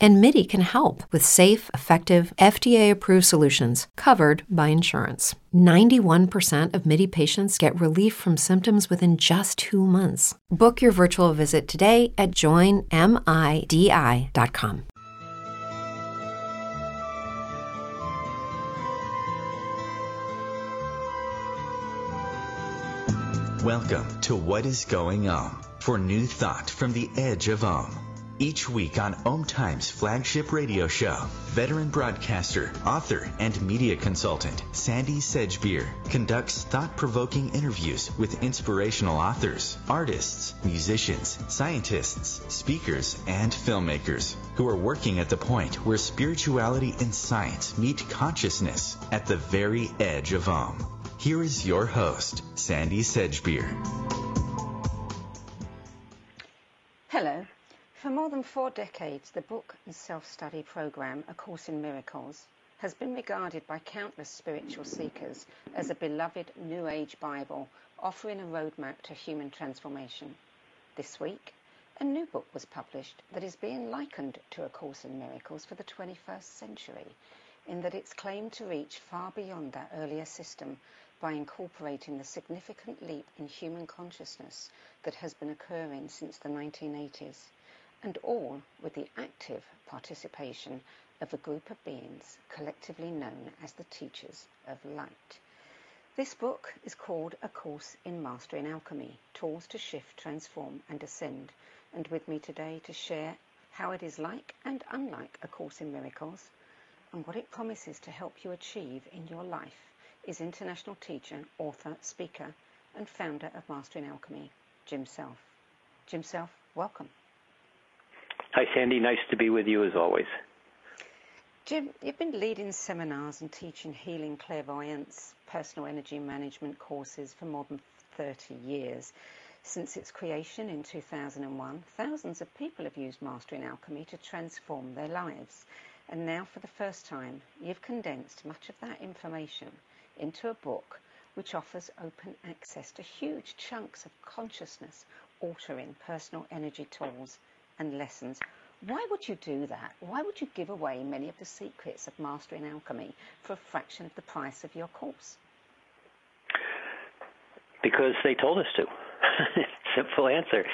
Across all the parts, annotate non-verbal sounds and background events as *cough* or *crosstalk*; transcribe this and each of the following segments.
And MIDI can help with safe, effective, FDA approved solutions covered by insurance. 91% of MIDI patients get relief from symptoms within just two months. Book your virtual visit today at joinmidi.com. Welcome to What is Going Om for new thought from the edge of Om. Each week on Om Times flagship radio show, veteran broadcaster, author, and media consultant Sandy Sedgbeer conducts thought-provoking interviews with inspirational authors, artists, musicians, scientists, speakers, and filmmakers who are working at the point where spirituality and science meet consciousness at the very edge of Om. Here is your host, Sandy Sedgbeer. Hello. For more than four decades, the book and self-study program, A Course in Miracles, has been regarded by countless spiritual seekers as a beloved New Age Bible offering a roadmap to human transformation. This week, a new book was published that is being likened to A Course in Miracles for the 21st century, in that it's claimed to reach far beyond that earlier system by incorporating the significant leap in human consciousness that has been occurring since the 1980s and all with the active participation of a group of beings collectively known as the Teachers of Light. This book is called A Course in Mastering Alchemy Tools to Shift, Transform, and Ascend. And with me today to share how it is like and unlike A Course in Miracles and what it promises to help you achieve in your life is international teacher, author, speaker, and founder of Mastering Alchemy, Jim Self. Jim Self, welcome. Hi, Sandy. Nice to be with you as always. Jim, you've been leading seminars and teaching healing clairvoyance, personal energy management courses for more than 30 years. Since its creation in 2001, thousands of people have used Mastering Alchemy to transform their lives. And now, for the first time, you've condensed much of that information into a book which offers open access to huge chunks of consciousness altering personal energy tools and lessons. Why would you do that? Why would you give away many of the secrets of mastering alchemy for a fraction of the price of your course? Because they told us to. *laughs* Simple answer.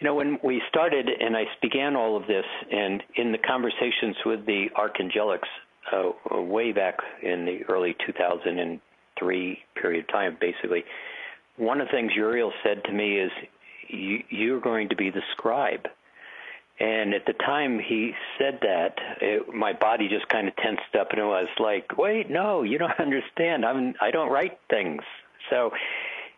You know, when we started and I began all of this, and in the conversations with the Archangelics uh, way back in the early 2003 period of time, basically, one of the things Uriel said to me is, you, you're going to be the scribe. And at the time he said that, it, my body just kind of tensed up, and it was like, "Wait, no, you don't *laughs* understand. I'm I don't write things." So,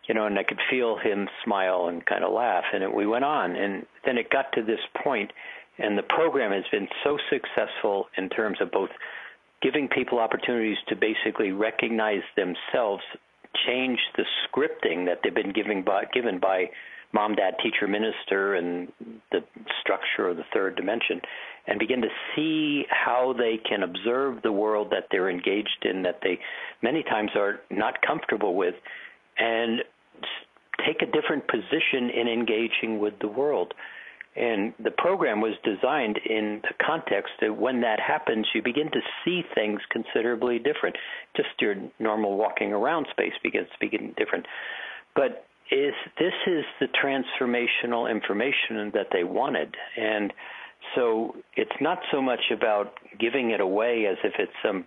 you know, and I could feel him smile and kind of laugh, and it, we went on, and then it got to this point, and the program has been so successful in terms of both giving people opportunities to basically recognize themselves, change the scripting that they've been given by given by mom, dad, teacher, minister, and the structure of the third dimension, and begin to see how they can observe the world that they're engaged in, that they many times are not comfortable with, and take a different position in engaging with the world. And the program was designed in the context that when that happens, you begin to see things considerably different. Just your normal walking around space begins to begin different. But is this is the transformational information that they wanted. And so it's not so much about giving it away as if it's some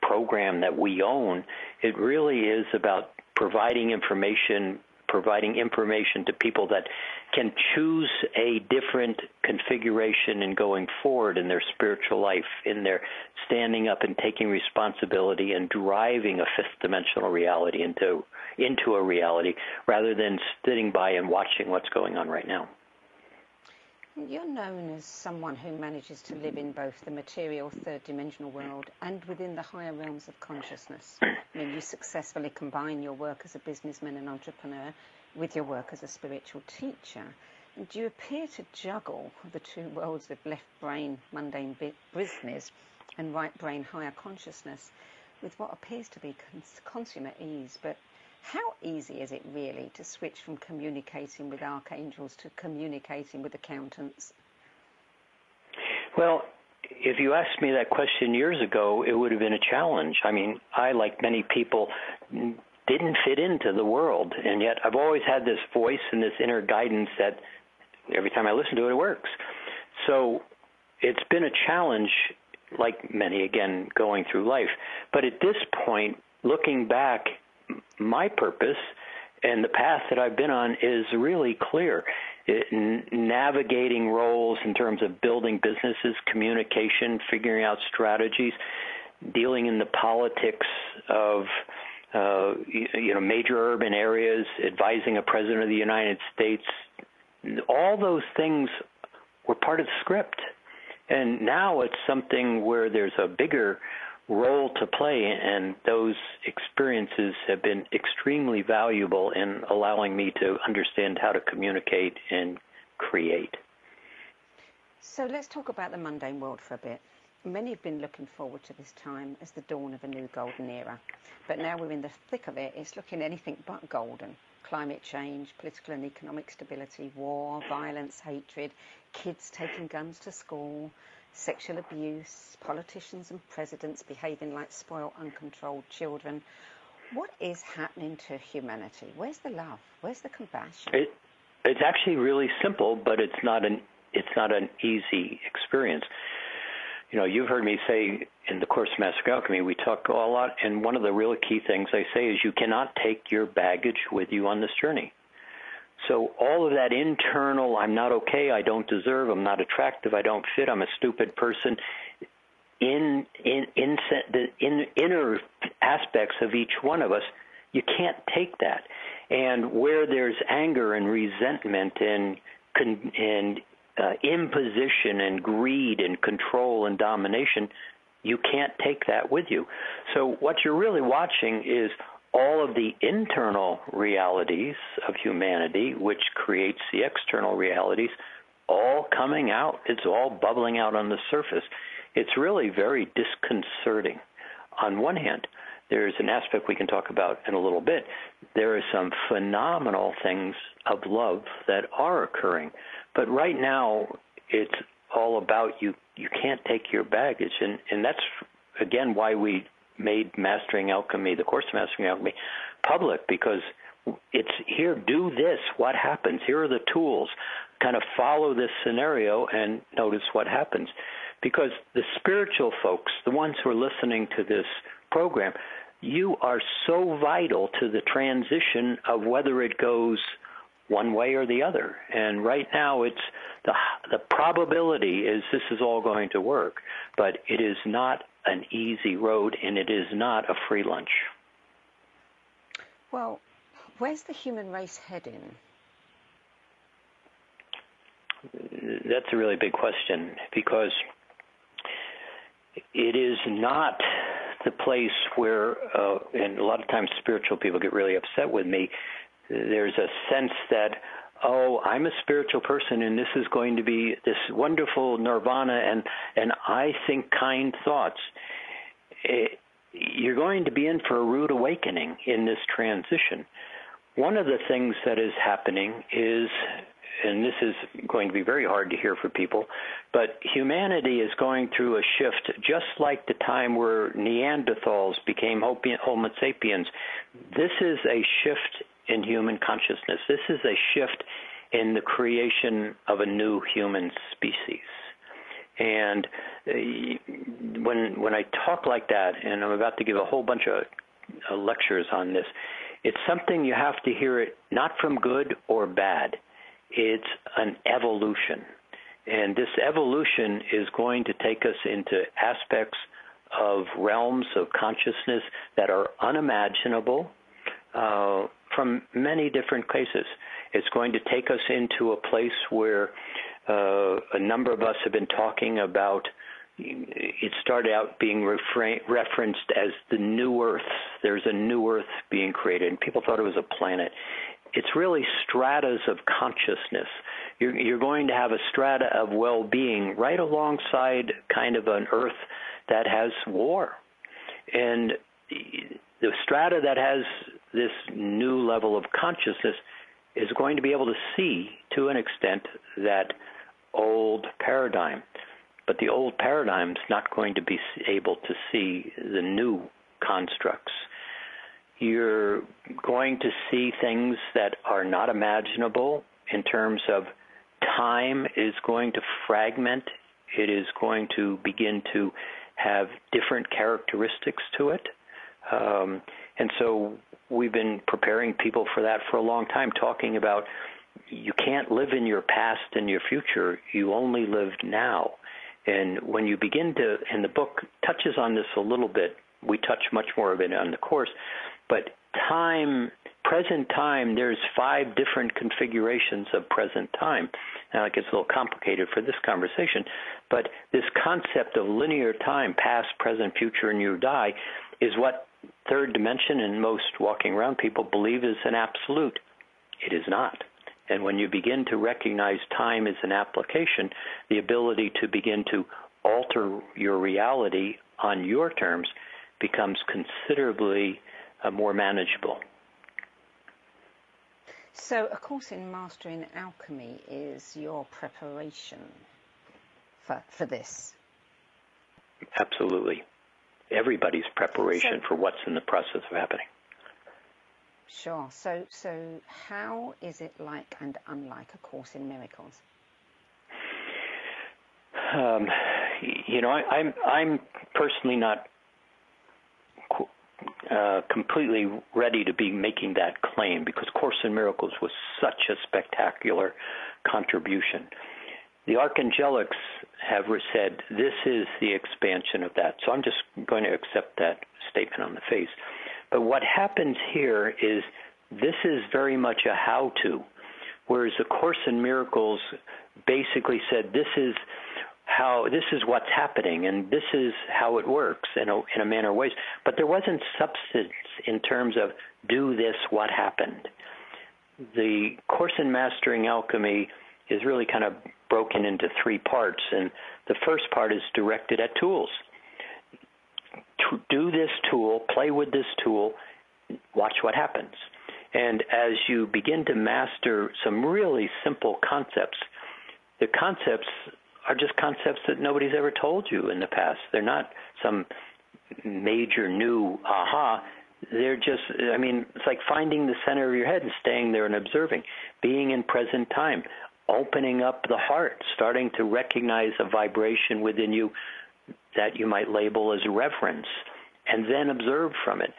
program that we own. It really is about providing information providing information to people that can choose a different configuration in going forward in their spiritual life, in their standing up and taking responsibility and driving a fifth dimensional reality into into a reality rather than sitting by and watching what's going on right now. You're known as someone who manages to live in both the material third dimensional world and within the higher realms of consciousness. I mean, you successfully combine your work as a businessman and entrepreneur with your work as a spiritual teacher. And you appear to juggle the two worlds of left brain mundane business and right brain higher consciousness with what appears to be cons- consummate ease. But how easy is it really to switch from communicating with archangels to communicating with accountants? Well, if you asked me that question years ago, it would have been a challenge. I mean, I, like many people, didn't fit into the world, and yet I've always had this voice and this inner guidance that every time I listen to it, it works. So it's been a challenge, like many, again, going through life. But at this point, looking back, my purpose and the path that I've been on is really clear. It, n- navigating roles in terms of building businesses, communication, figuring out strategies, dealing in the politics of uh, you, you know major urban areas, advising a president of the United States. All those things were part of the script, and now it's something where there's a bigger role to play, and those experiences have been extremely valuable in allowing me to understand how to communicate and create. So let's talk about the mundane world for a bit. Many have been looking forward to this time as the dawn of a new golden era. But now we're in the thick of it, it's looking anything but golden. Climate change, political and economic stability, war, violence, hatred, kids taking guns to school, sexual abuse, politicians and presidents behaving like spoiled, uncontrolled children. What is happening to humanity? Where's the love? Where's the compassion? It, it's actually really simple, but it's not an it's not an easy experience. You know, you've heard me say in the course of Master Alchemy, we talk a lot, and one of the real key things I say is you cannot take your baggage with you on this journey. So all of that internal, I'm not okay, I don't deserve, I'm not attractive, I don't fit, I'm a stupid person. In in in the in inner aspects of each one of us, you can't take that. And where there's anger and resentment and and uh, imposition and greed and control and domination, you can't take that with you. So what you're really watching is all of the internal realities of humanity, which creates the external realities, all coming out. It's all bubbling out on the surface. It's really very disconcerting. On one hand, there's an aspect we can talk about in a little bit. There are some phenomenal things of love that are occurring. But right now, it's all about you. You can't take your baggage, and and that's again why we made Mastering Alchemy, the course of Mastering Alchemy, public because it's here. Do this. What happens? Here are the tools. Kind of follow this scenario and notice what happens. Because the spiritual folks, the ones who are listening to this program, you are so vital to the transition of whether it goes one way or the other. And right now, it's the the probability is this is all going to work, but it is not an easy road, and it is not a free lunch. Well, where's the human race heading? That's a really big question because it is not the place where, uh, and a lot of times spiritual people get really upset with me there's a sense that oh i'm a spiritual person and this is going to be this wonderful nirvana and and i think kind thoughts it, you're going to be in for a rude awakening in this transition one of the things that is happening is and this is going to be very hard to hear for people, but humanity is going through a shift just like the time where Neanderthals became Homo sapiens. This is a shift in human consciousness. This is a shift in the creation of a new human species. And uh, when when I talk like that, and I'm about to give a whole bunch of uh, lectures on this, it's something you have to hear it not from good or bad. It's an evolution. And this evolution is going to take us into aspects of realms of consciousness that are unimaginable, uh, from many different places. It's going to take us into a place where uh, a number of us have been talking about. It started out being referenced as the new Earth. There's a new Earth being created, and people thought it was a planet. It's really stratas of consciousness. you're, you're going to have a strata of well-being right alongside kind of an Earth that has war, and the strata that has this new level of consciousness is going to be able to see to an extent that old paradigm. But the old paradigm is not going to be able to see the new constructs. You're going to see things that are not imaginable in terms of time is going to fragment. It is going to begin to have different characteristics to it. Um, and so we've been preparing people for that for a long time, talking about you can't live in your past and your future. You only live now. And when you begin to, and the book touches on this a little bit, we touch much more of it on the course, but time, present time, there's five different configurations of present time. Now it gets a little complicated for this conversation, but this concept of linear time, past, present, future, and you die, is what third dimension and most walking around people believe is an absolute. It is not. And when you begin to recognize time as an application, the ability to begin to alter your reality on your terms becomes considerably uh, more manageable. So, A Course in Mastering Alchemy is your preparation for, for this? Absolutely. Everybody's preparation so, for what's in the process of happening. Sure. So, so how is it like and unlike A Course in Miracles? Um, you know, I, I'm I'm personally not uh, completely ready to be making that claim because Course in Miracles was such a spectacular contribution. The Archangelics have said this is the expansion of that. So I'm just going to accept that statement on the face. But what happens here is this is very much a how to, whereas the Course in Miracles basically said this is how this is what's happening and this is how it works in a, in a manner of ways. But there wasn't substance in terms of do this, what happened. The Course in Mastering Alchemy is really kind of broken into three parts, and the first part is directed at tools. To do this tool, play with this tool, watch what happens. And as you begin to master some really simple concepts, the concepts are just concepts that nobody's ever told you in the past. They're not some major new aha. They're just, I mean, it's like finding the center of your head and staying there and observing, being in present time, opening up the heart, starting to recognize a vibration within you that you might label as reverence, and then observe from it.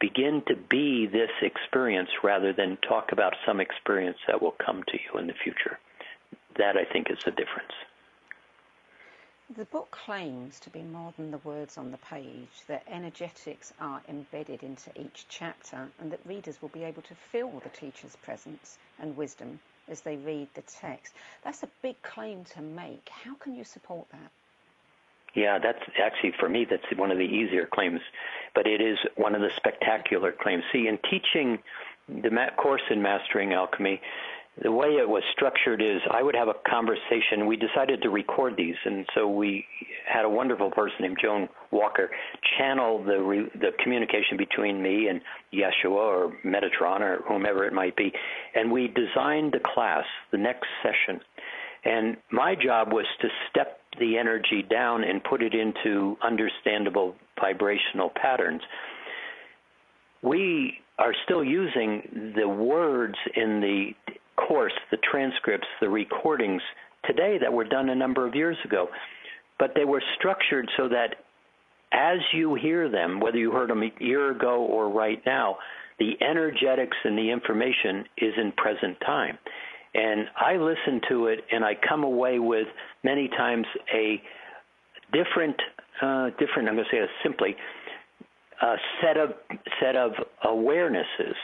Begin to be this experience rather than talk about some experience that will come to you in the future. That, I think, is the difference. The book claims to be more than the words on the page, that energetics are embedded into each chapter, and that readers will be able to feel the teacher's presence and wisdom as they read the text. That's a big claim to make. How can you support that? Yeah, that's actually for me that's one of the easier claims, but it is one of the spectacular claims. See, in teaching the course in mastering alchemy, the way it was structured is I would have a conversation. We decided to record these, and so we had a wonderful person named Joan Walker channel the re, the communication between me and Yeshua or Metatron or whomever it might be, and we designed the class, the next session, and my job was to step the energy down and put it into understandable vibrational patterns. We are still using the words in the course, the transcripts, the recordings today that were done a number of years ago. But they were structured so that as you hear them, whether you heard them a year ago or right now, the energetics and the information is in present time. And I listen to it and I come away with many times a different, uh, different, I'm going to say it simply, a set of, set of awarenesses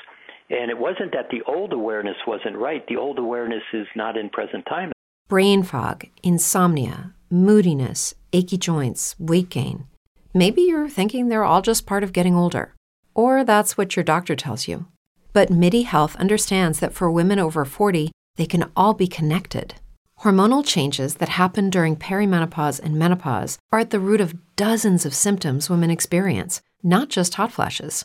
and it wasn't that the old awareness wasn't right. The old awareness is not in present time. Brain fog, insomnia, moodiness, achy joints, weight gain. Maybe you're thinking they're all just part of getting older. Or that's what your doctor tells you. But MIDI Health understands that for women over 40, they can all be connected. Hormonal changes that happen during perimenopause and menopause are at the root of dozens of symptoms women experience, not just hot flashes.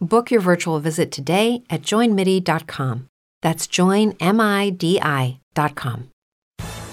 Book your virtual visit today at joinmidi.com. That's joinmidi.com.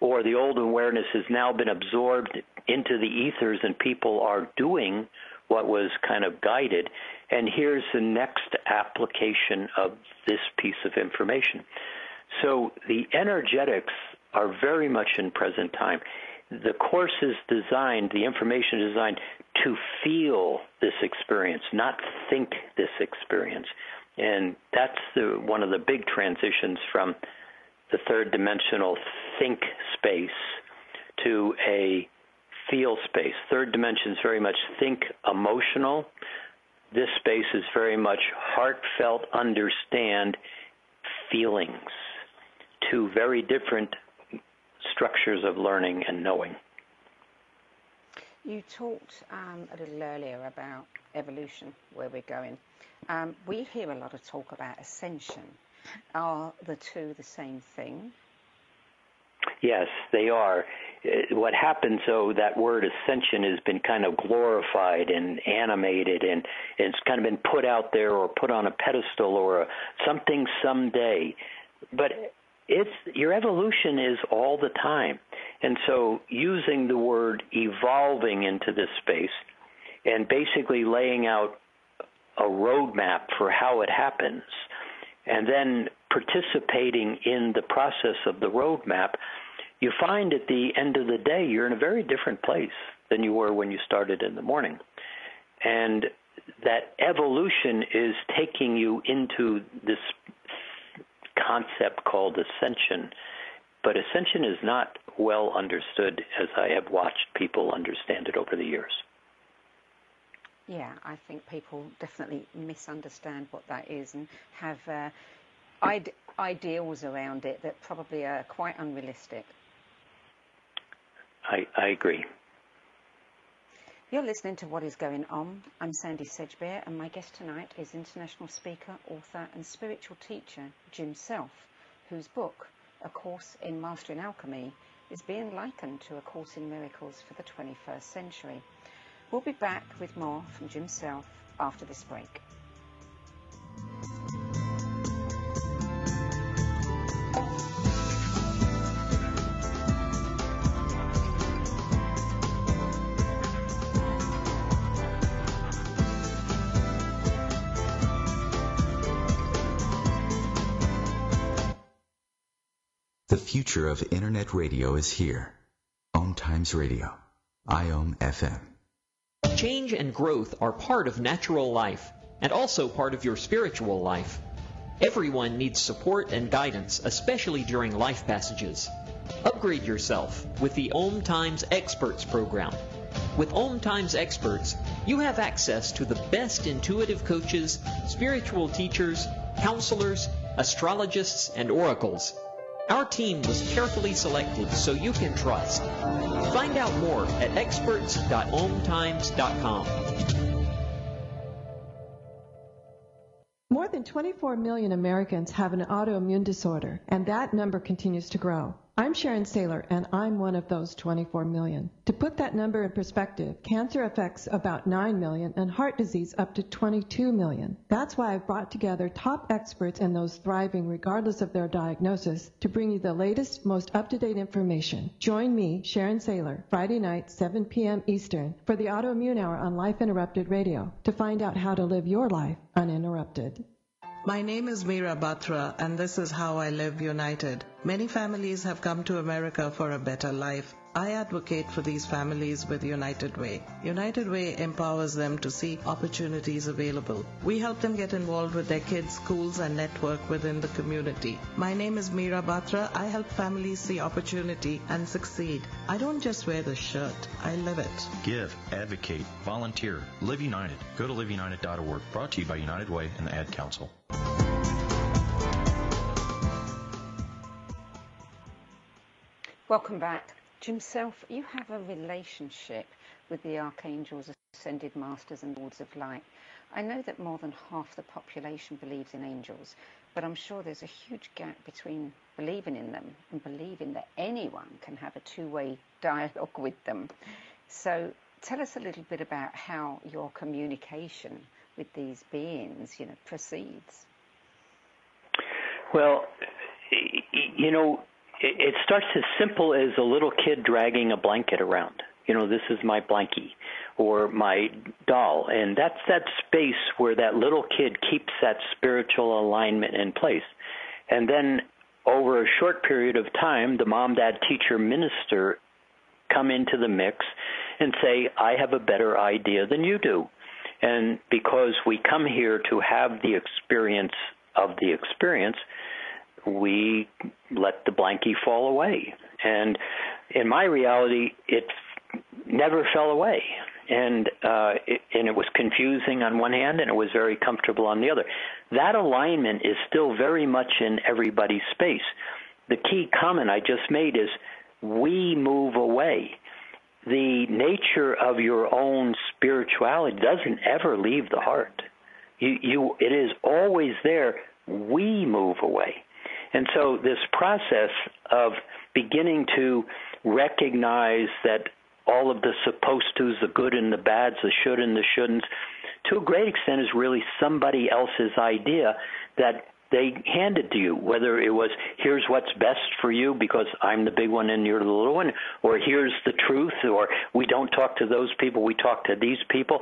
Or the old awareness has now been absorbed into the ethers and people are doing what was kind of guided. And here's the next application of this piece of information. So the energetics are very much in present time. The course is designed, the information is designed to feel this experience, not think this experience. And that's the, one of the big transitions from the third dimensional think space to a feel space. Third dimension is very much think emotional. This space is very much heartfelt, understand feelings. Two very different structures of learning and knowing. You talked um, a little earlier about evolution, where we're going. Um, we hear a lot of talk about ascension. Are the two the same thing? Yes, they are. Uh, what happens, though, that word ascension has been kind of glorified and animated, and, and it's kind of been put out there or put on a pedestal or a, something someday. But it's your evolution is all the time, and so using the word evolving into this space, and basically laying out a roadmap for how it happens and then participating in the process of the roadmap, you find at the end of the day you're in a very different place than you were when you started in the morning. And that evolution is taking you into this concept called ascension. But ascension is not well understood as I have watched people understand it over the years. Yeah, I think people definitely misunderstand what that is and have uh, ide- ideals around it that probably are quite unrealistic. I, I agree. You're listening to What is Going On. I'm Sandy Sedgbeer, and my guest tonight is international speaker, author, and spiritual teacher Jim Self, whose book, A Course in Mastering Alchemy, is being likened to A Course in Miracles for the 21st century. We'll be back with more from Jim Self after this break. Future of Internet radio is here. Om Times Radio. IOM FM. Change and growth are part of natural life and also part of your spiritual life. Everyone needs support and guidance, especially during life passages. Upgrade yourself with the Om Times Experts program. With Om Times Experts, you have access to the best intuitive coaches, spiritual teachers, counselors, astrologists, and oracles. Our team was carefully selected so you can trust. Find out more at experts.omtimes.com. More than 24 million Americans have an autoimmune disorder, and that number continues to grow. I'm Sharon Saylor, and I'm one of those 24 million. To put that number in perspective, cancer affects about 9 million and heart disease up to 22 million. That's why I've brought together top experts and those thriving regardless of their diagnosis to bring you the latest, most up-to-date information. Join me, Sharon Saylor, Friday night, 7 p.m. Eastern, for the Autoimmune Hour on Life Interrupted Radio to find out how to live your life uninterrupted. My name is Meera Batra, and this is how I live united. Many families have come to America for a better life. I advocate for these families with United Way. United Way empowers them to see opportunities available. We help them get involved with their kids' schools and network within the community. My name is Meera Batra. I help families see opportunity and succeed. I don't just wear the shirt, I live it. Give, advocate, volunteer, live united. Go to liveunited.org. Brought to you by United Way and the Ad Council. Welcome back. Jim Self, you have a relationship with the archangels, ascended masters, and lords of light. I know that more than half the population believes in angels, but I'm sure there's a huge gap between believing in them and believing that anyone can have a two way *laughs* dialogue with them. So tell us a little bit about how your communication with these beings, you know, proceeds. Well, you know, it starts as simple as a little kid dragging a blanket around. You know, this is my blankie or my doll. And that's that space where that little kid keeps that spiritual alignment in place. And then over a short period of time, the mom, dad, teacher, minister come into the mix and say, I have a better idea than you do. And because we come here to have the experience of the experience, we let the blankie fall away. And in my reality, it never fell away. And uh, it, and it was confusing on one hand, and it was very comfortable on the other. That alignment is still very much in everybody's space. The key comment I just made is we move away. The nature of your own spirituality doesn't ever leave the heart. You, you, it is always there. We move away. And so this process of beginning to recognize that all of the supposed to's, the good and the bads, the should and the shouldn'ts, to a great extent is really somebody else's idea that they handed to you, whether it was here's what's best for you because I'm the big one and you're the little one, or here's the truth, or we don't talk to those people, we talk to these people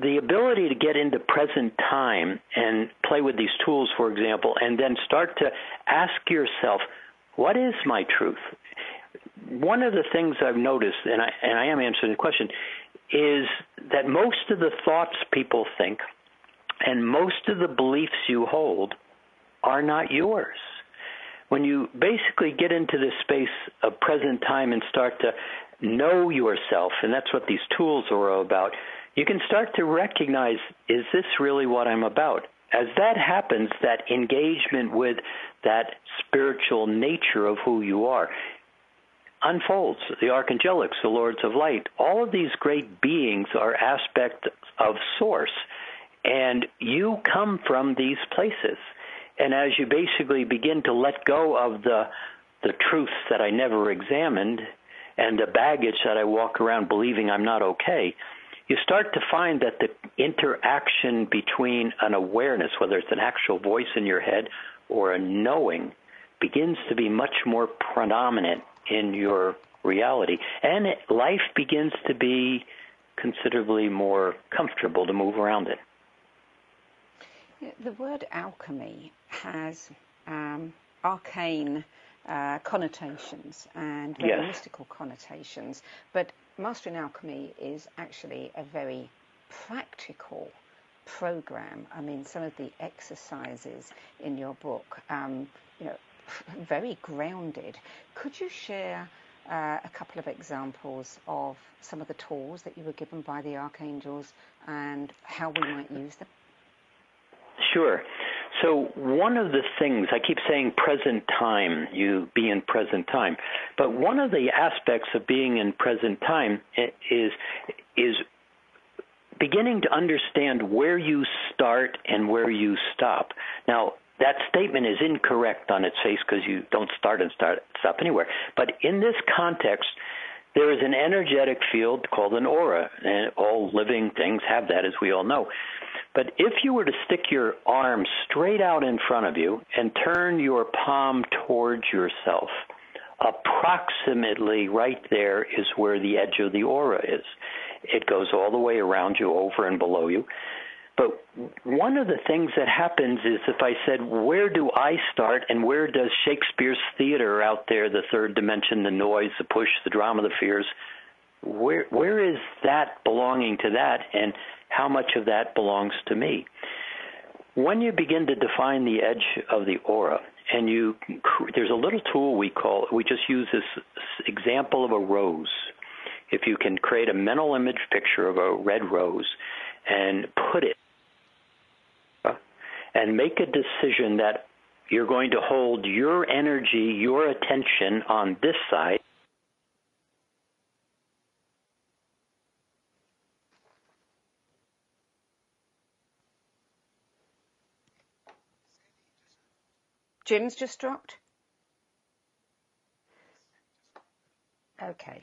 the ability to get into present time and play with these tools, for example, and then start to ask yourself, what is my truth? One of the things I've noticed, and I, and I am answering the question, is that most of the thoughts people think and most of the beliefs you hold are not yours. When you basically get into this space of present time and start to know yourself, and that's what these tools are all about, you can start to recognize is this really what I'm about? As that happens, that engagement with that spiritual nature of who you are unfolds. The archangelics, the lords of light, all of these great beings are aspects of source. And you come from these places. And as you basically begin to let go of the the truths that I never examined and the baggage that I walk around believing I'm not okay, you start to find that the interaction between an awareness, whether it's an actual voice in your head or a knowing, begins to be much more predominant in your reality. And it, life begins to be considerably more comfortable to move around it. The word alchemy has um, arcane uh, connotations and very yes. mystical connotations, but Mastering Alchemy is actually a very practical program. I mean, some of the exercises in your book, um, you know, *laughs* very grounded. Could you share uh, a couple of examples of some of the tools that you were given by the archangels and how we might use them? Sure. So one of the things I keep saying present time, you be in present time. But one of the aspects of being in present time is is beginning to understand where you start and where you stop. Now, that statement is incorrect on its face because you don't start and start stop anywhere. But in this context, there is an energetic field called an aura, and all living things have that, as we all know. But if you were to stick your arm straight out in front of you and turn your palm towards yourself, approximately right there is where the edge of the aura is. It goes all the way around you, over and below you. But one of the things that happens is if I said, where do I start and where does Shakespeare's theater out there, the third dimension, the noise, the push, the drama, the fears, where where is that belonging to that and how much of that belongs to me? When you begin to define the edge of the aura, and you there's a little tool we call we just use this example of a rose. If you can create a mental image picture of a red rose and put it and make a decision that you're going to hold your energy, your attention on this side. Jim's just dropped? Okay.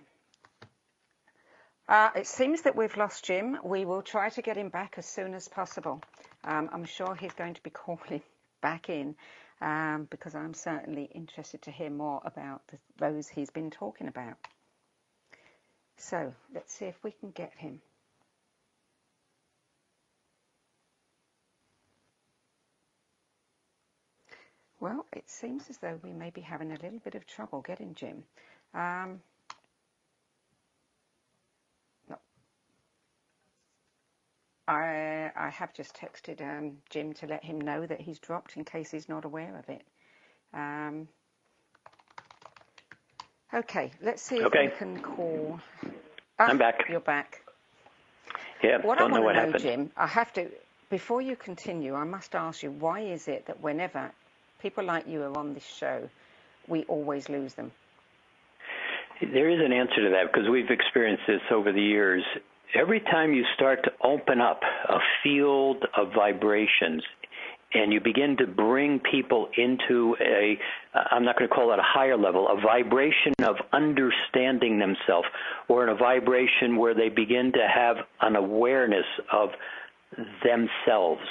Uh, it seems that we've lost Jim. We will try to get him back as soon as possible. Um, I'm sure he's going to be *laughs* calling back in um, because I'm certainly interested to hear more about the, those he's been talking about. So let's see if we can get him. Well, it seems as though we may be having a little bit of trouble getting Jim. Um, I I have just texted um, Jim to let him know that he's dropped in case he's not aware of it. Um, okay, let's see if okay. we can call. Ah, I'm back. You're back. Yeah, what don't I know what know, happened. Jim, I have to. Before you continue, I must ask you, why is it that whenever people like you are on this show, we always lose them? There is an answer to that because we've experienced this over the years every time you start to open up a field of vibrations and you begin to bring people into a i'm not going to call it a higher level a vibration of understanding themselves or in a vibration where they begin to have an awareness of themselves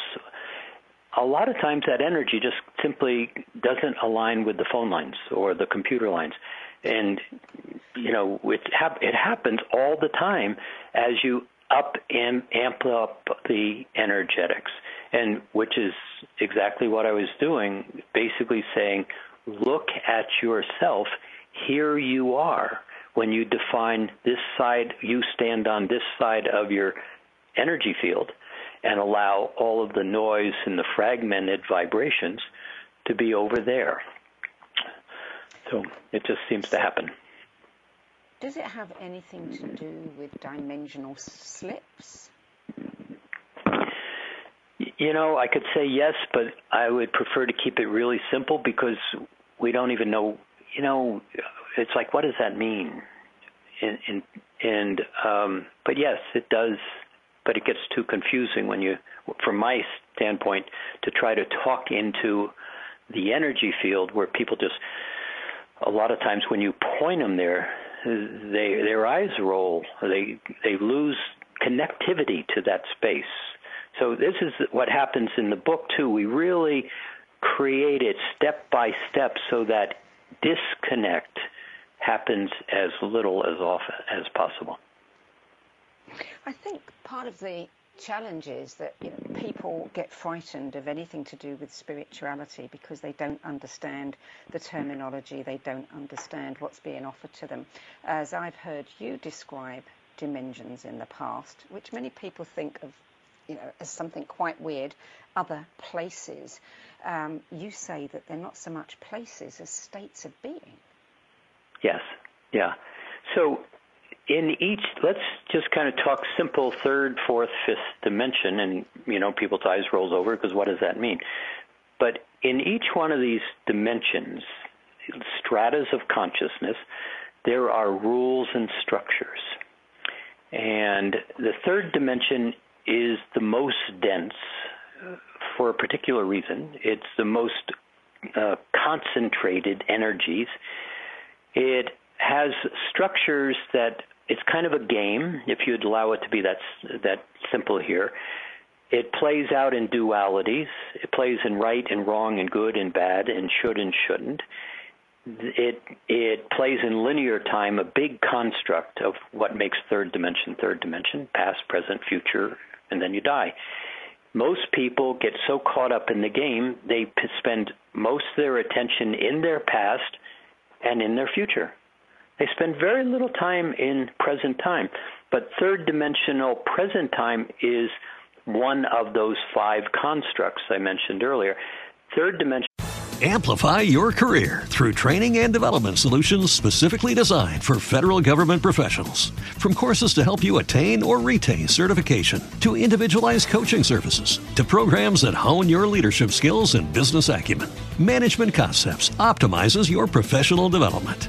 a lot of times that energy just simply doesn't align with the phone lines or the computer lines. And you know it, it happens all the time as you up and amp up the energetics and which is exactly what I was doing basically saying look at yourself. Here you are. When you define this side you stand on this side of your energy field and allow all of the noise and the fragmented vibrations to be over there so it just seems to happen. Does it have anything to do with dimensional slips? You know, I could say yes, but I would prefer to keep it really simple because we don't even know. You know, it's like, what does that mean? And and, and um, but yes, it does. But it gets too confusing when you, from my standpoint, to try to talk into the energy field where people just a lot of times when you point them there, they their eyes roll. They they lose connectivity to that space. So this is what happens in the book too. We really create it step by step so that disconnect happens as little as often as possible. I think part of the challenge is that you know, people get frightened of anything to do with spirituality because they don't understand the terminology, they don't understand what's being offered to them. As I've heard you describe dimensions in the past, which many people think of you know, as something quite weird, other places, um, you say that they're not so much places as states of being. Yes, yeah. So in each let's just kind of talk simple third fourth fifth dimension and you know people's eyes rolls over because what does that mean but in each one of these dimensions stratas of consciousness there are rules and structures and the third dimension is the most dense for a particular reason. It's the most uh, concentrated energies. It has structures that it's kind of a game, if you'd allow it to be that that simple here. It plays out in dualities. It plays in right and wrong and good and bad and should and shouldn't. It it plays in linear time a big construct of what makes third dimension third dimension, past, present, future, and then you die. Most people get so caught up in the game, they spend most of their attention in their past and in their future. They spend very little time in present time. But third dimensional present time is one of those five constructs I mentioned earlier. Third dimension. Amplify your career through training and development solutions specifically designed for federal government professionals. From courses to help you attain or retain certification, to individualized coaching services, to programs that hone your leadership skills and business acumen, Management Concepts optimizes your professional development.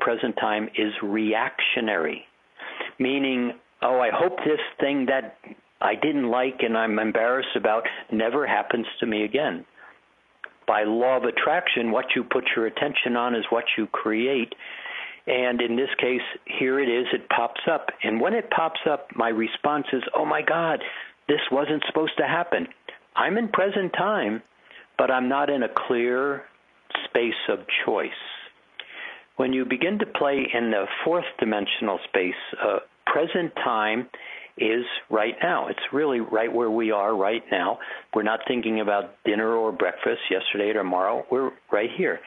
present time is reactionary, meaning, oh, I hope this thing that I didn't like and I'm embarrassed about never happens to me again. By law of attraction, what you put your attention on is what you create. And in this case, here it is, it pops up. And when it pops up, my response is, oh my God, this wasn't supposed to happen. I'm in present time, but I'm not in a clear space of choice when you begin to play in the fourth dimensional space, uh, present time is right now. It's really right where we are right now. We're not thinking about dinner or breakfast yesterday or tomorrow. We're right here.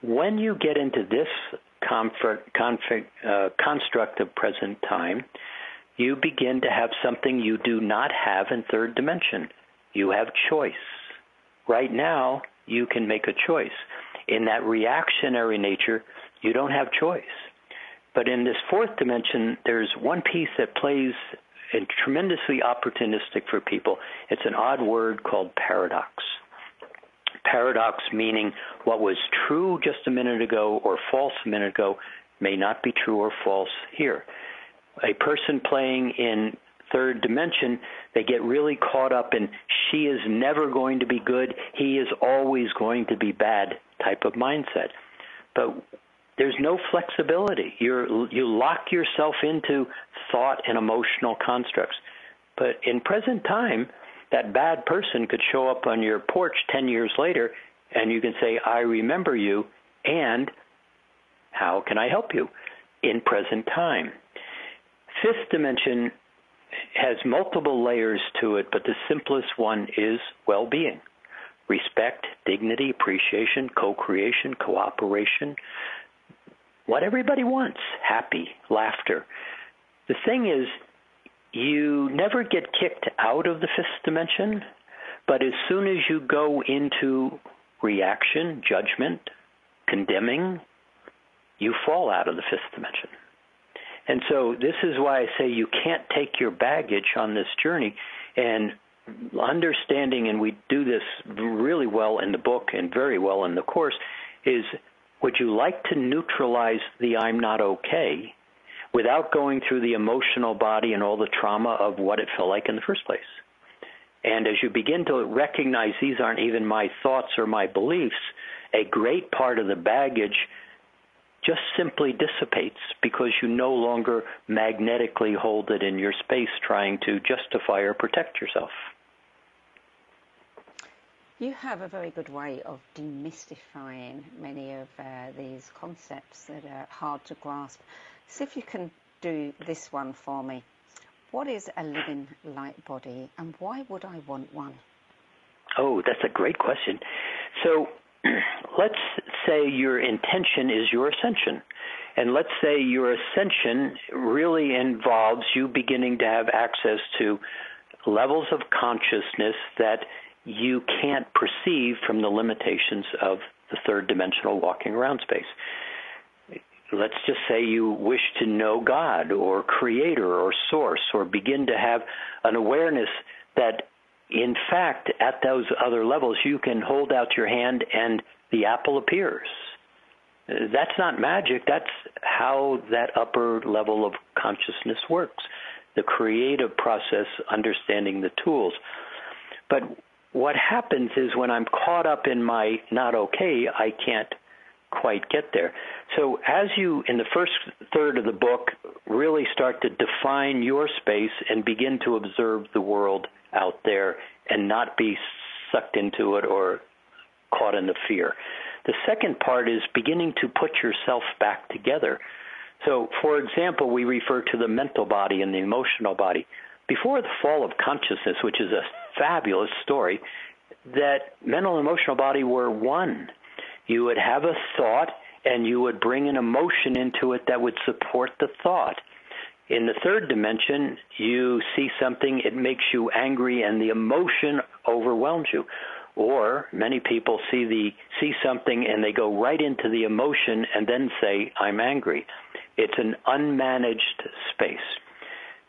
When you get into this comfort, uh, construct of present time, you begin to have something you do not have in third dimension. You have choice. Right now, you can make a choice. In that reactionary nature, you don't have choice. But in this fourth dimension, there's one piece that plays and tremendously opportunistic for people. It's an odd word called paradox. Paradox meaning what was true just a minute ago or false a minute ago may not be true or false here. A person playing in third dimension, they get really caught up in she is never going to be good, he is always going to be bad type of mindset. But there's no flexibility. You're, you lock yourself into thought and emotional constructs. But in present time, that bad person could show up on your porch 10 years later and you can say, I remember you, and how can I help you in present time? Fifth dimension has multiple layers to it, but the simplest one is well being respect, dignity, appreciation, co creation, cooperation, what everybody wants happy, laughter. The thing is, you never get kicked out of the fifth dimension, but as soon as you go into reaction, judgment, condemning, you fall out of the fifth dimension. And so this is why I say you can't take your baggage on this journey and understanding and we do this really well in the book and very well in the course is would you like to neutralize the I'm not okay without going through the emotional body and all the trauma of what it felt like in the first place? And as you begin to recognize these aren't even my thoughts or my beliefs, a great part of the baggage just simply dissipates because you no longer magnetically hold it in your space trying to justify or protect yourself. You have a very good way of demystifying many of uh, these concepts that are hard to grasp. See if you can do this one for me. What is a living light body and why would I want one? Oh, that's a great question. So *clears throat* let's say your intention is your ascension. And let's say your ascension really involves you beginning to have access to levels of consciousness that you can't perceive from the limitations of the third dimensional walking around space. Let's just say you wish to know God or Creator or Source or begin to have an awareness that, in fact, at those other levels, you can hold out your hand and the apple appears. That's not magic. That's how that upper level of consciousness works. The creative process, understanding the tools. But what happens is when I'm caught up in my not okay, I can't quite get there. So, as you, in the first third of the book, really start to define your space and begin to observe the world out there and not be sucked into it or caught in the fear. The second part is beginning to put yourself back together. So, for example, we refer to the mental body and the emotional body. Before the fall of consciousness, which is a fabulous story that mental and emotional body were one. You would have a thought and you would bring an emotion into it that would support the thought. In the third dimension, you see something, it makes you angry, and the emotion overwhelms you. Or many people see the see something and they go right into the emotion and then say, "I'm angry." It's an unmanaged space.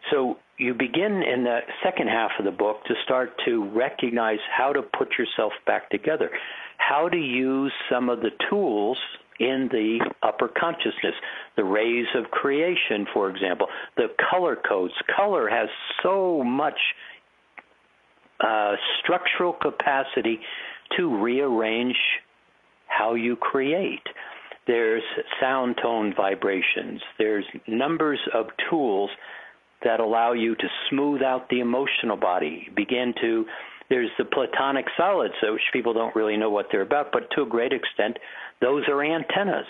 So you begin in the second half of the book to start to recognize how to put yourself back together, how to use some of the tools in the upper consciousness, the rays of creation, for example, the color codes. Color has so much uh, structural capacity to rearrange how you create. There's sound tone vibrations. There's numbers of tools that allow you to smooth out the emotional body, begin to there's the platonic solids, which people don't really know what they're about, but to a great extent, those are antennas.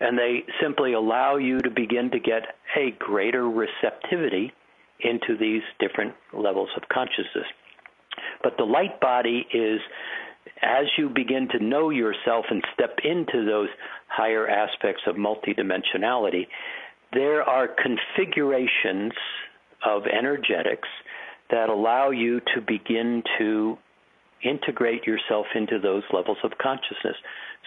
And they simply allow you to begin to get a greater receptivity into these different levels of consciousness. But the light body is, as you begin to know yourself and step into those higher aspects of multidimensionality, there are configurations of energetics that allow you to begin to integrate yourself into those levels of consciousness.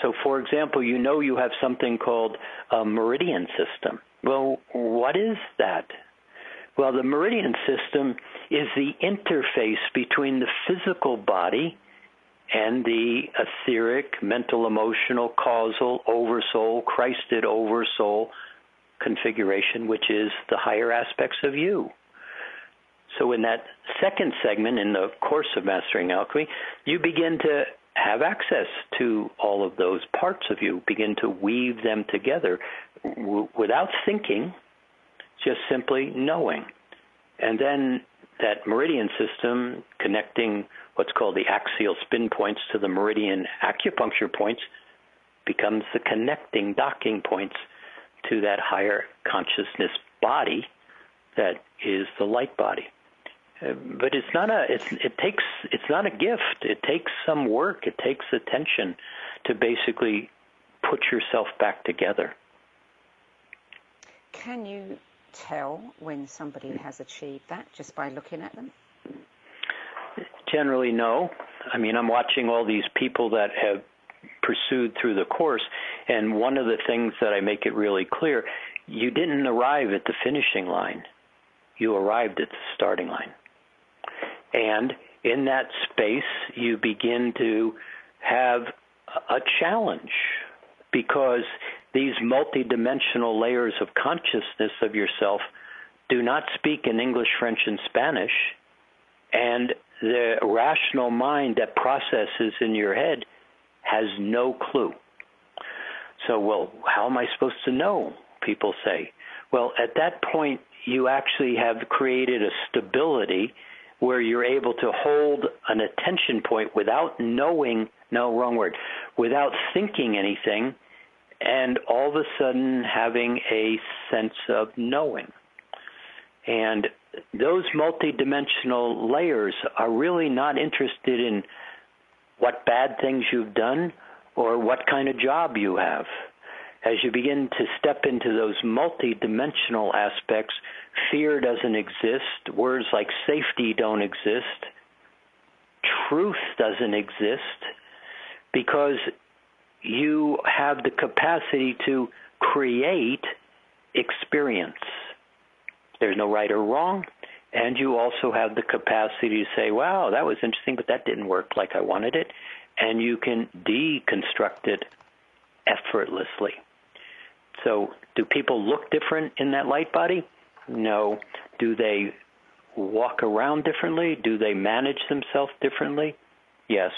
So, for example, you know you have something called a meridian system. Well, what is that? Well, the meridian system is the interface between the physical body and the etheric, mental, emotional, causal, oversoul, Christed oversoul configuration, which is the higher aspects of you. So, in that second segment in the course of Mastering Alchemy, you begin to have access to all of those parts of you, begin to weave them together w- without thinking, just simply knowing. And then that meridian system connecting what's called the axial spin points to the meridian acupuncture points becomes the connecting docking points to that higher consciousness body that is the light body. Uh, but it's not a it's, it takes it's not a gift. It takes some work. It takes attention to basically put yourself back together. Can you tell when somebody has achieved that just by looking at them? Generally, no. I mean, I'm watching all these people that have pursued through the course. And one of the things that I make it really clear you didn't arrive at the finishing line, you arrived at the starting line. And in that space, you begin to have a challenge because these multidimensional layers of consciousness of yourself do not speak in English, French, and Spanish. And the rational mind that processes in your head has no clue. So, well, how am I supposed to know? People say. Well, at that point, you actually have created a stability where you're able to hold an attention point without knowing, no, wrong word, without thinking anything, and all of a sudden having a sense of knowing. And those multidimensional layers are really not interested in what bad things you've done or what kind of job you have. As you begin to step into those multidimensional aspects, fear doesn't exist, words like safety don't exist, truth doesn't exist, because you have the capacity to create experience. There's no right or wrong. And you also have the capacity to say, wow, that was interesting, but that didn't work like I wanted it. And you can deconstruct it effortlessly. So, do people look different in that light body? No. Do they walk around differently? Do they manage themselves differently? Yes.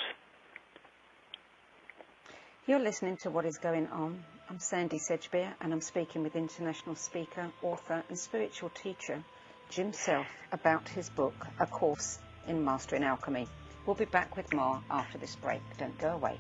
You're listening to What is Going On. I'm Sandy Sedgbeer, and I'm speaking with international speaker, author, and spiritual teacher Jim Self about his book, A Course in Mastering Alchemy. We'll be back with more after this break. Don't go away.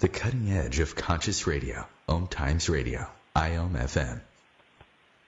The cutting edge of conscious radio, Om Times Radio, IOM FM.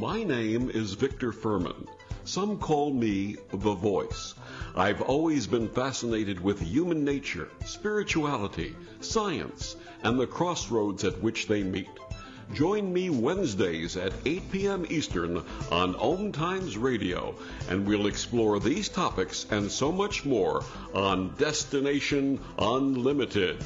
My name is Victor Furman. Some call me the voice. I've always been fascinated with human nature, spirituality, science, and the crossroads at which they meet. Join me Wednesdays at 8 p.m. Eastern on Om Times Radio, and we'll explore these topics and so much more on Destination Unlimited.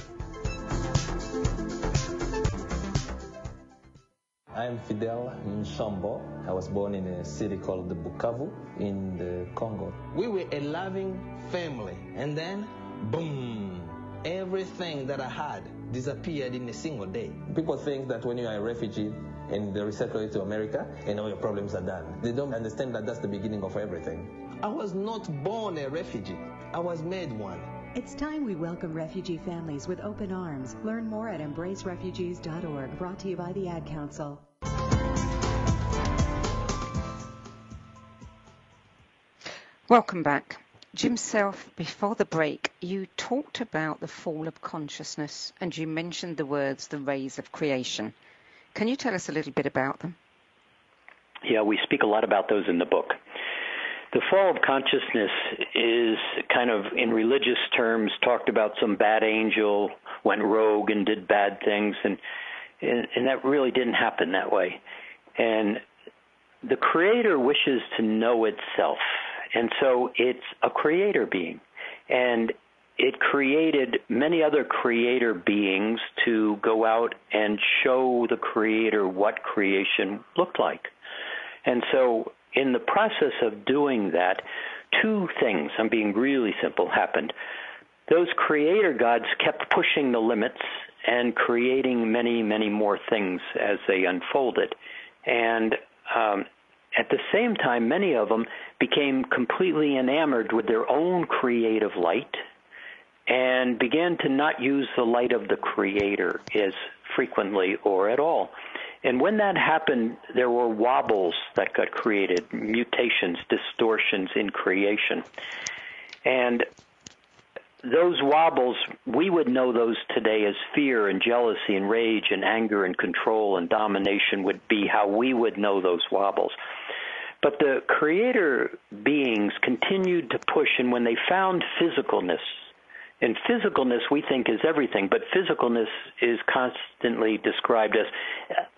I'm Fidel Nsombo. I was born in a city called the Bukavu in the Congo. We were a loving family, and then, boom, everything that I had disappeared in a single day. People think that when you are a refugee and they resettle you to America and all your problems are done, they don't understand that that's the beginning of everything. I was not born a refugee, I was made one. It's time we welcome refugee families with open arms. Learn more at embracerefugees.org, brought to you by the Ad Council. Welcome back. Jim Self, before the break, you talked about the fall of consciousness and you mentioned the words the rays of creation. Can you tell us a little bit about them? Yeah, we speak a lot about those in the book. The fall of consciousness is kind of, in religious terms, talked about some bad angel went rogue and did bad things, and and, and that really didn't happen that way. And the Creator wishes to know itself, and so it's a Creator being, and it created many other creator beings to go out and show the creator what creation looked like. And so in the process of doing that, two things, I'm being really simple, happened. Those creator gods kept pushing the limits and creating many, many more things as they unfolded. And um, at the same time, many of them became completely enamored with their own creative light and began to not use the light of the creator as frequently or at all. And when that happened, there were wobbles that got created, mutations, distortions in creation. And those wobbles, we would know those today as fear and jealousy and rage and anger and control and domination would be how we would know those wobbles. But the creator beings continued to push, and when they found physicalness, And physicalness we think is everything, but physicalness is constantly described as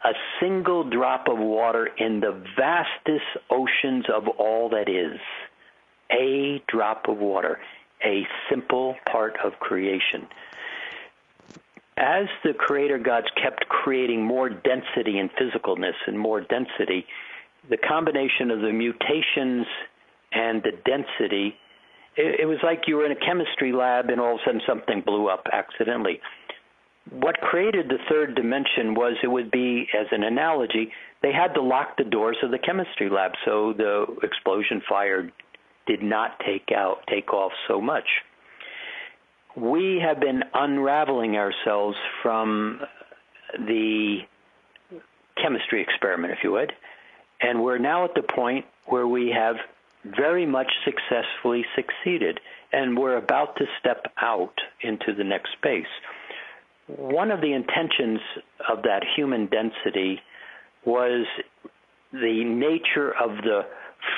a single drop of water in the vastest oceans of all that is. A drop of water, a simple part of creation. As the creator gods kept creating more density and physicalness and more density, the combination of the mutations and the density it, it was like you were in a chemistry lab and all of a sudden something blew up accidentally. What created the third dimension was it would be, as an analogy, they had to lock the doors of the chemistry lab so the explosion fire did not take out take off so much. We have been unraveling ourselves from the chemistry experiment, if you would, and we're now at the point where we have very much successfully succeeded, and we're about to step out into the next space. One of the intentions of that human density was the nature of the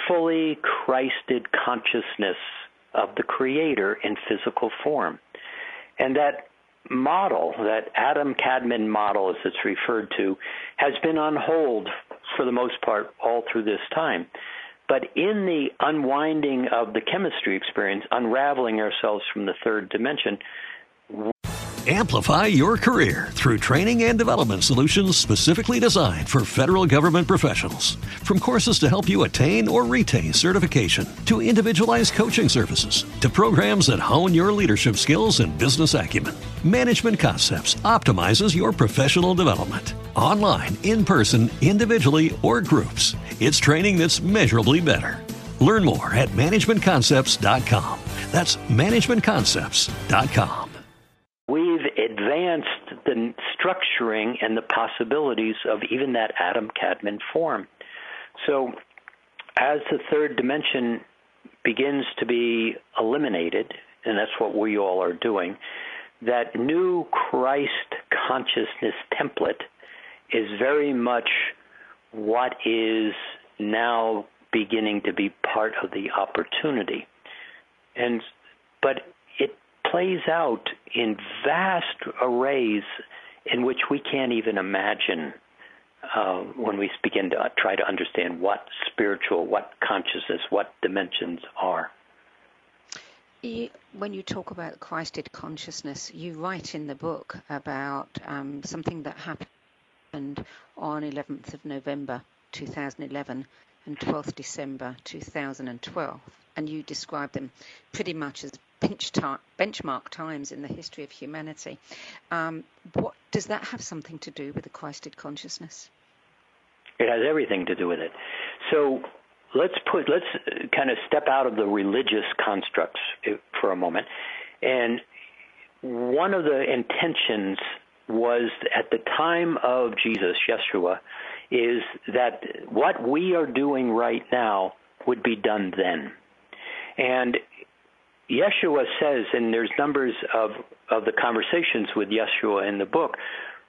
fully Christed consciousness of the Creator in physical form. And that model, that Adam Kadmon model, as it's referred to, has been on hold for the most part all through this time. But in the unwinding of the chemistry experience, unraveling ourselves from the third dimension, Amplify your career through training and development solutions specifically designed for federal government professionals. From courses to help you attain or retain certification, to individualized coaching services, to programs that hone your leadership skills and business acumen, Management Concepts optimizes your professional development. Online, in person, individually, or groups, it's training that's measurably better. Learn more at managementconcepts.com. That's managementconcepts.com We've advanced the structuring and the possibilities of even that Adam Kadmon form. So, as the third dimension begins to be eliminated, and that's what we all are doing, that new Christ consciousness template is very much what is now beginning to be part of the opportunity. And but it plays out in vast arrays in which we can't even imagine uh, when we begin to try to understand what spiritual, what consciousness, what dimensions are. when you talk about Christed consciousness, you write in the book about um, something that happened on 11th of November 2011 and 12th December 2012, and you describe them pretty much as benchmark times in the history of humanity. Um, what does that have something to do with the Christed consciousness? It has everything to do with it. So let's put let's kind of step out of the religious constructs eh, for a moment, and one of the intentions was at the time of Jesus, Yeshua, is that what we are doing right now would be done then. And Yeshua says, and there's numbers of, of the conversations with Yeshua in the book,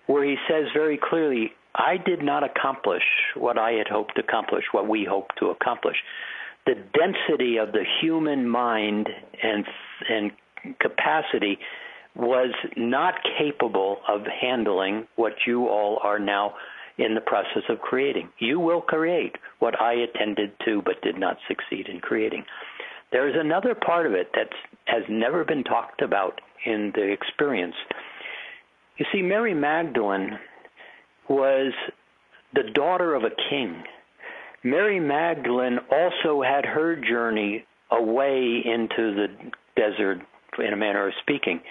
where he says very clearly, I did not accomplish what I had hoped to accomplish, what we hoped to accomplish. The density of the human mind and, and capacity was not capable of handling what you all are now in the process of creating. You will create what I attended to but did not succeed in creating. There is another part of it that has never been talked about in the experience. You see, Mary Magdalene was the daughter of a king. Mary Magdalene also had her journey away into the desert, in a manner of speaking.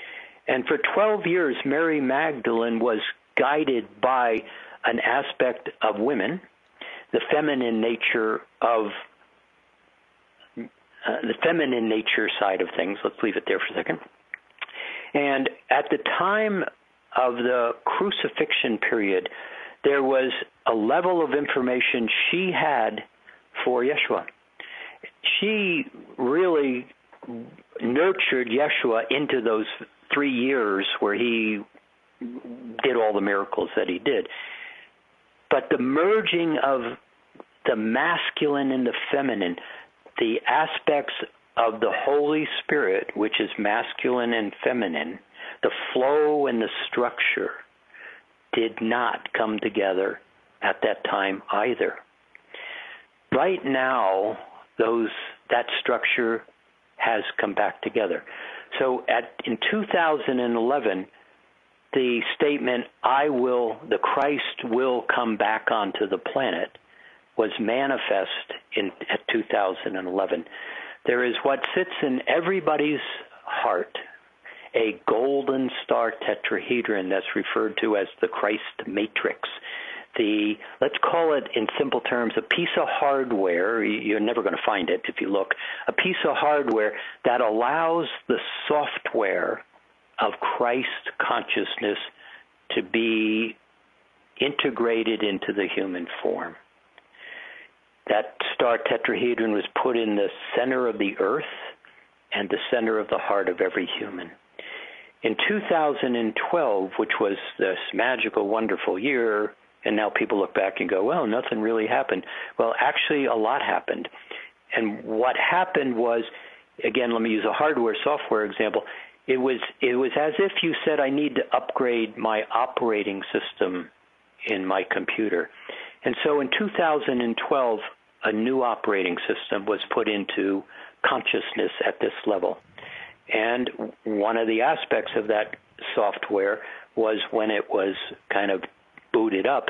And for 12 years, Mary Magdalene was guided by an aspect of women, the feminine nature of uh, the feminine nature side of things. Let's leave it there for a second. And at the time of the crucifixion period, there was a level of information she had for Yeshua. She really nurtured Yeshua into those three years where he did all the miracles that he did. But the merging of the masculine and the feminine, the aspects of the Holy Spirit, which is masculine and feminine, the flow and the structure did not come together at that time either. Right now, those that structure has come back together. So at in 2011, the statement "I will, the Christ will come back onto the planet" was manifest in at 2011. There is what sits in everybody's heart, a golden star tetrahedron that's referred to as the Christ matrix. The let's call it in simple terms a piece of hardware. You're never going to find it if you look. A piece of hardware that allows the software of Christ consciousness to be integrated into the human form. That star tetrahedron was put in the center of the earth and the center of the heart of every human. In 2012, which was this magical, wonderful year, and now people look back and go, well, nothing really happened. Well, actually, a lot happened. And what happened was, again, let me use a hardware software example. It was it was as if you said, I need to upgrade my operating system in my computer. And so in 2012, a new operating system was put into consciousness at this level. And one of the aspects of that software was when it was kind of booted up,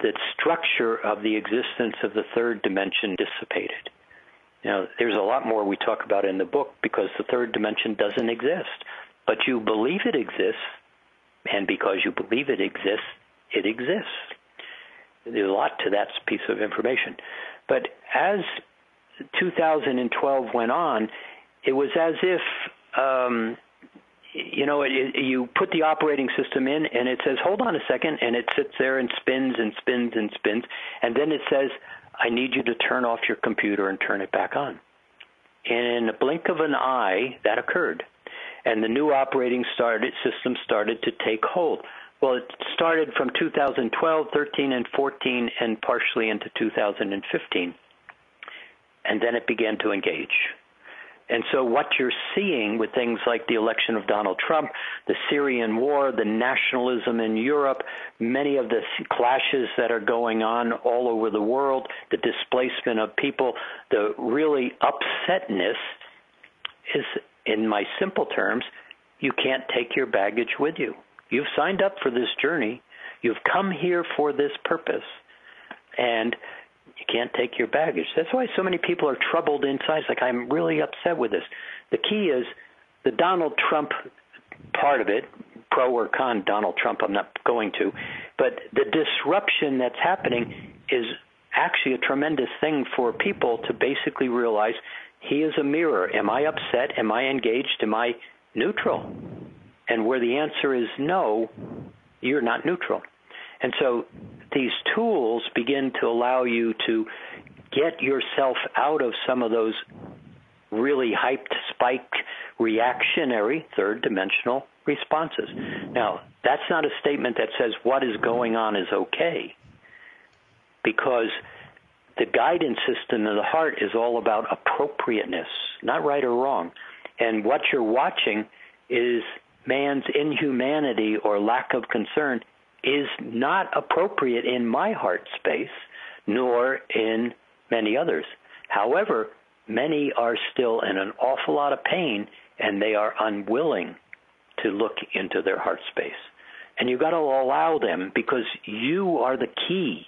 the structure of the existence of the third dimension dissipated. Now, there's a lot more we talk about in the book because the third dimension doesn't exist. But you believe it exists, and because you believe it exists, it exists. There's a lot to that piece of information. But as 2012 went on, it was as if um, you know it, it, you put the operating system in, and it says, "Hold on a second, and it sits there and spins and spins and spins, and then it says, "I need you to turn off your computer and turn it back on." And in a blink of an eye, that occurred, and the new operating started system started to take hold. Well, it started from 2012, 13, and 14, and partially into 2015. And then it began to engage. And so, what you're seeing with things like the election of Donald Trump, the Syrian war, the nationalism in Europe, many of the clashes that are going on all over the world, the displacement of people, the really upsetness is, in my simple terms, you can't take your baggage with you. You've signed up for this journey. You've come here for this purpose. And can't take your baggage. That's why so many people are troubled inside. It's like, I'm really upset with this. The key is the Donald Trump part of it, pro or con Donald Trump, I'm not going to, but the disruption that's happening is actually a tremendous thing for people to basically realize he is a mirror. Am I upset? Am I engaged? Am I neutral? And where the answer is no, you're not neutral. And so these tools begin to allow you to get yourself out of some of those really hyped, spiked, reactionary, third dimensional responses. Now, that's not a statement that says what is going on is okay, because the guidance system of the heart is all about appropriateness, not right or wrong. And what you're watching is man's inhumanity or lack of concern is not appropriate in my heart space, nor in many others. However, many are still in an awful lot of pain and they are unwilling to look into their heart space. And you've got to allow them because you are the key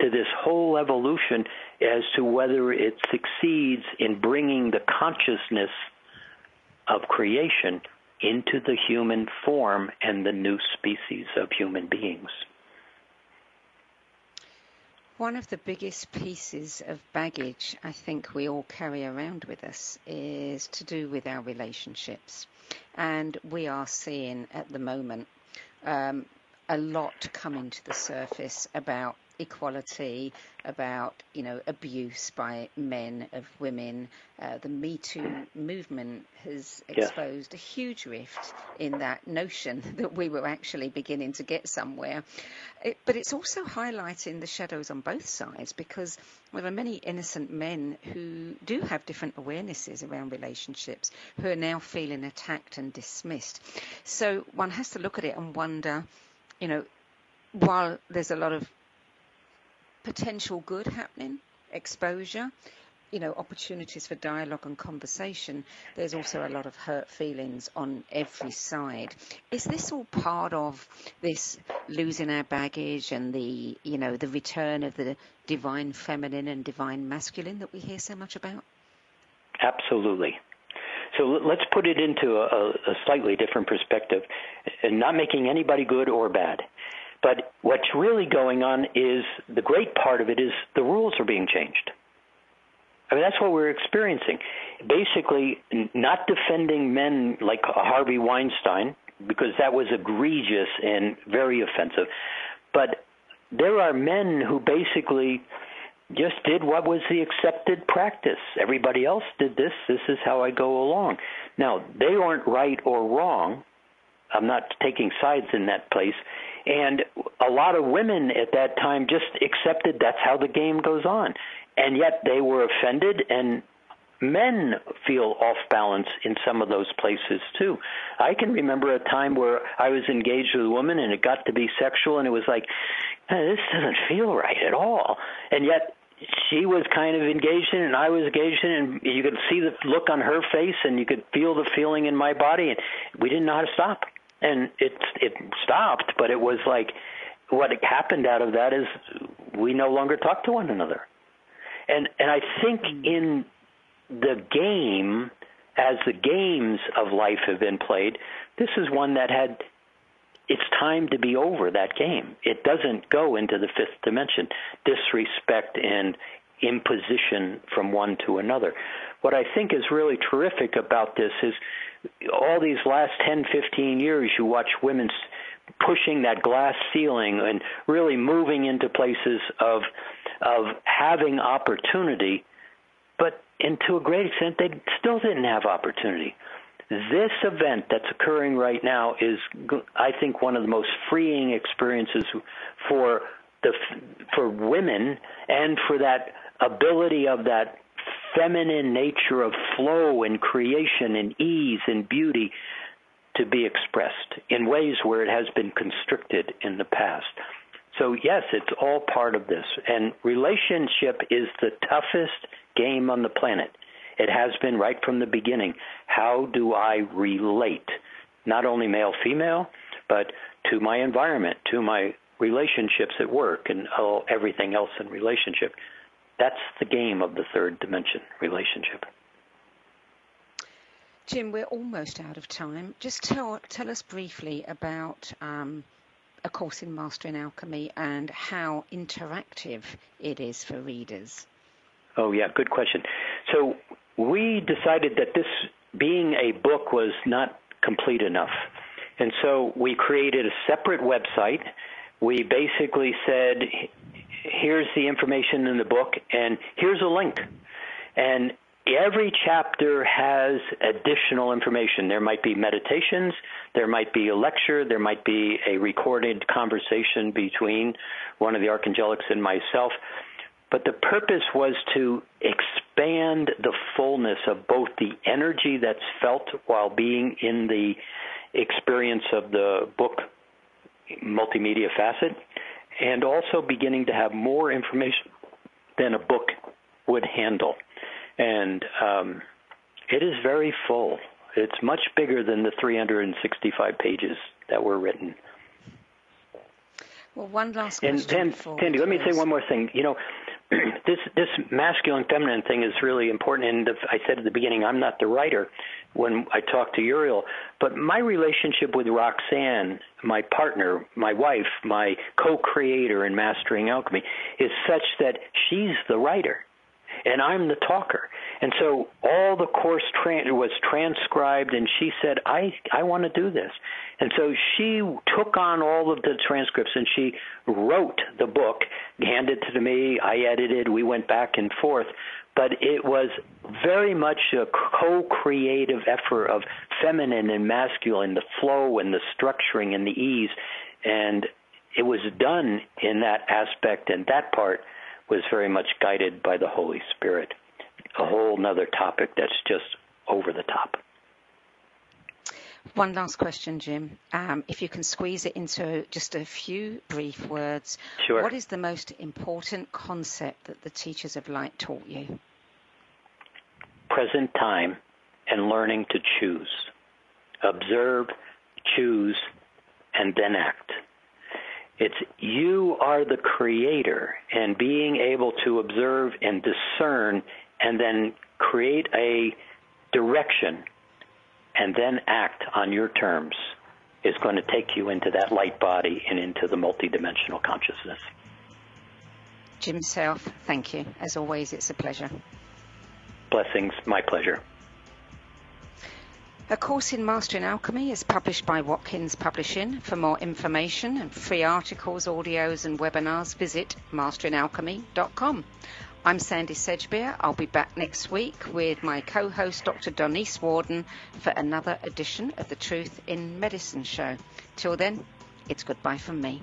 to this whole evolution as to whether it succeeds in bringing the consciousness of creation into the human form and the new species of human beings. One of the biggest pieces of baggage I think we all carry around with us is to do with our relationships. And we are seeing at the moment um, a lot coming to the surface about equality, about you know abuse by men of women. Uh, the Me Too movement has exposed a huge rift in that notion *laughs* that we were actually beginning to get somewhere. It, but it's also highlighting the shadows on both sides because there are many innocent men who do have different awarenesses around relationships who are now feeling attacked and dismissed. So one has to look at it and wonder, you know, while there's a lot of potential good happening, exposure, you know, opportunities for dialogue and conversation, there's also a lot of hurt feelings on every side. Is this all part of this losing our baggage and the, you know, the return of the divine feminine and divine masculine that we hear so much about? Absolutely. So let's put it into a, a slightly different perspective, and not making anybody good or bad. But what's really going on is the great part of it is the rules are being changed. I mean, that's what we're experiencing. Basically, not defending men like Harvey Weinstein, because that was egregious and very offensive. But there are men who basically just did what was the accepted practice. Everybody else did this. This is how I go along. Now, they aren't right or wrong. I'm not taking sides in that place. And a lot of women at that time just accepted that's how the game goes on. And yet they were offended and men feel off balance in some of those places too. I can remember a time where I was engaged with a woman and it got to be sexual and it was like, this doesn't feel right at all. And yet she was kind of engaged in it and I was engaged in it and you could see the look on her face and you could feel the feeling in my body and we didn't know how to stop and it it stopped. But it was like what happened out of that is we no longer talk to one another, and and I think hmm. in the game as the games of life have been played, this is one that had it's time to be over that game. It doesn't go into the fifth dimension, disrespect and imposition from one to another. What I think is really terrific about this is all these last 10, 15 years, you watch women pushing that glass ceiling and really moving into places of of having opportunity, but and to a great extent, they still didn't have opportunity. This event that's occurring right now is, I think, one of the most freeing experiences for the for women and for that ability of that feminine nature of flow and creation and ease and beauty to be expressed in ways where it has been constricted in the past. So, yes, it's all part of this. And relationship is the toughest game on the planet. It has been right from the beginning. How do I relate? Not only male female, but to my environment, to my relationships at work, and everything else in relationship. That's the game of the third dimension relationship. Jim, we're almost out of time. Just tell tell us briefly about um, a course in mastering alchemy and how interactive it is for readers. Oh yeah, good question. So we decided that this being a book was not complete enough. And so we created a separate website. We basically said here's the information in the book, and here's a link. And every chapter has additional information. There might be meditations, there might be a lecture, there might be a recorded conversation between one of the archangelics and myself. But the purpose was to expand the fullness of both the energy that's felt while being in the experience of the book multimedia facet and also beginning to have more information than a book would handle. And um, it is very full. It's much bigger than the 365 pages that were written. Well, one last and question. And Sandy, let me say one more thing. You know, *clears throat* this this masculine feminine thing is really important. And I said at the beginning, I'm not the writer when I talked to Uriel, but my relationship with Roxanne, my partner, my wife, my co-creator in Mastering Alchemy, is such that she's the writer. and I'm the talker. And so all the course tra- was transcribed, and she said, "I I want to do this." And so she took on all of the transcripts and she wrote the book, handed it to me. I edited. We went back and forth, but it was very much a co-creative effort of feminine and masculine, the flow and the structuring and the ease, and it was done in that aspect, and that part was very much guided by the Holy Spirit. A whole nother topic that's just over the top. One last question, Jim. Um, if you can squeeze it into just a few brief words, sure. what is the most important concept that the teachers of light taught you? Present time and learning to choose. Observe, choose, and then act. It's you are the creator and being able to observe and discern and then create a direction and then act on your terms is going to take you into that light body and into the multidimensional consciousness. Jim Self, thank you. As always, it's a pleasure. Blessings, my pleasure. A Course in Mastering Alchemy is published by Watkins Publishing. For more information and free articles, audios, and webinars, visit masteringalchemy.com. I'm Sandy Sedgbeer. I'll be back next week with my co host, Dr. Donice Warden, for another edition of the Truth in Medicine show. Till then, it's goodbye from me.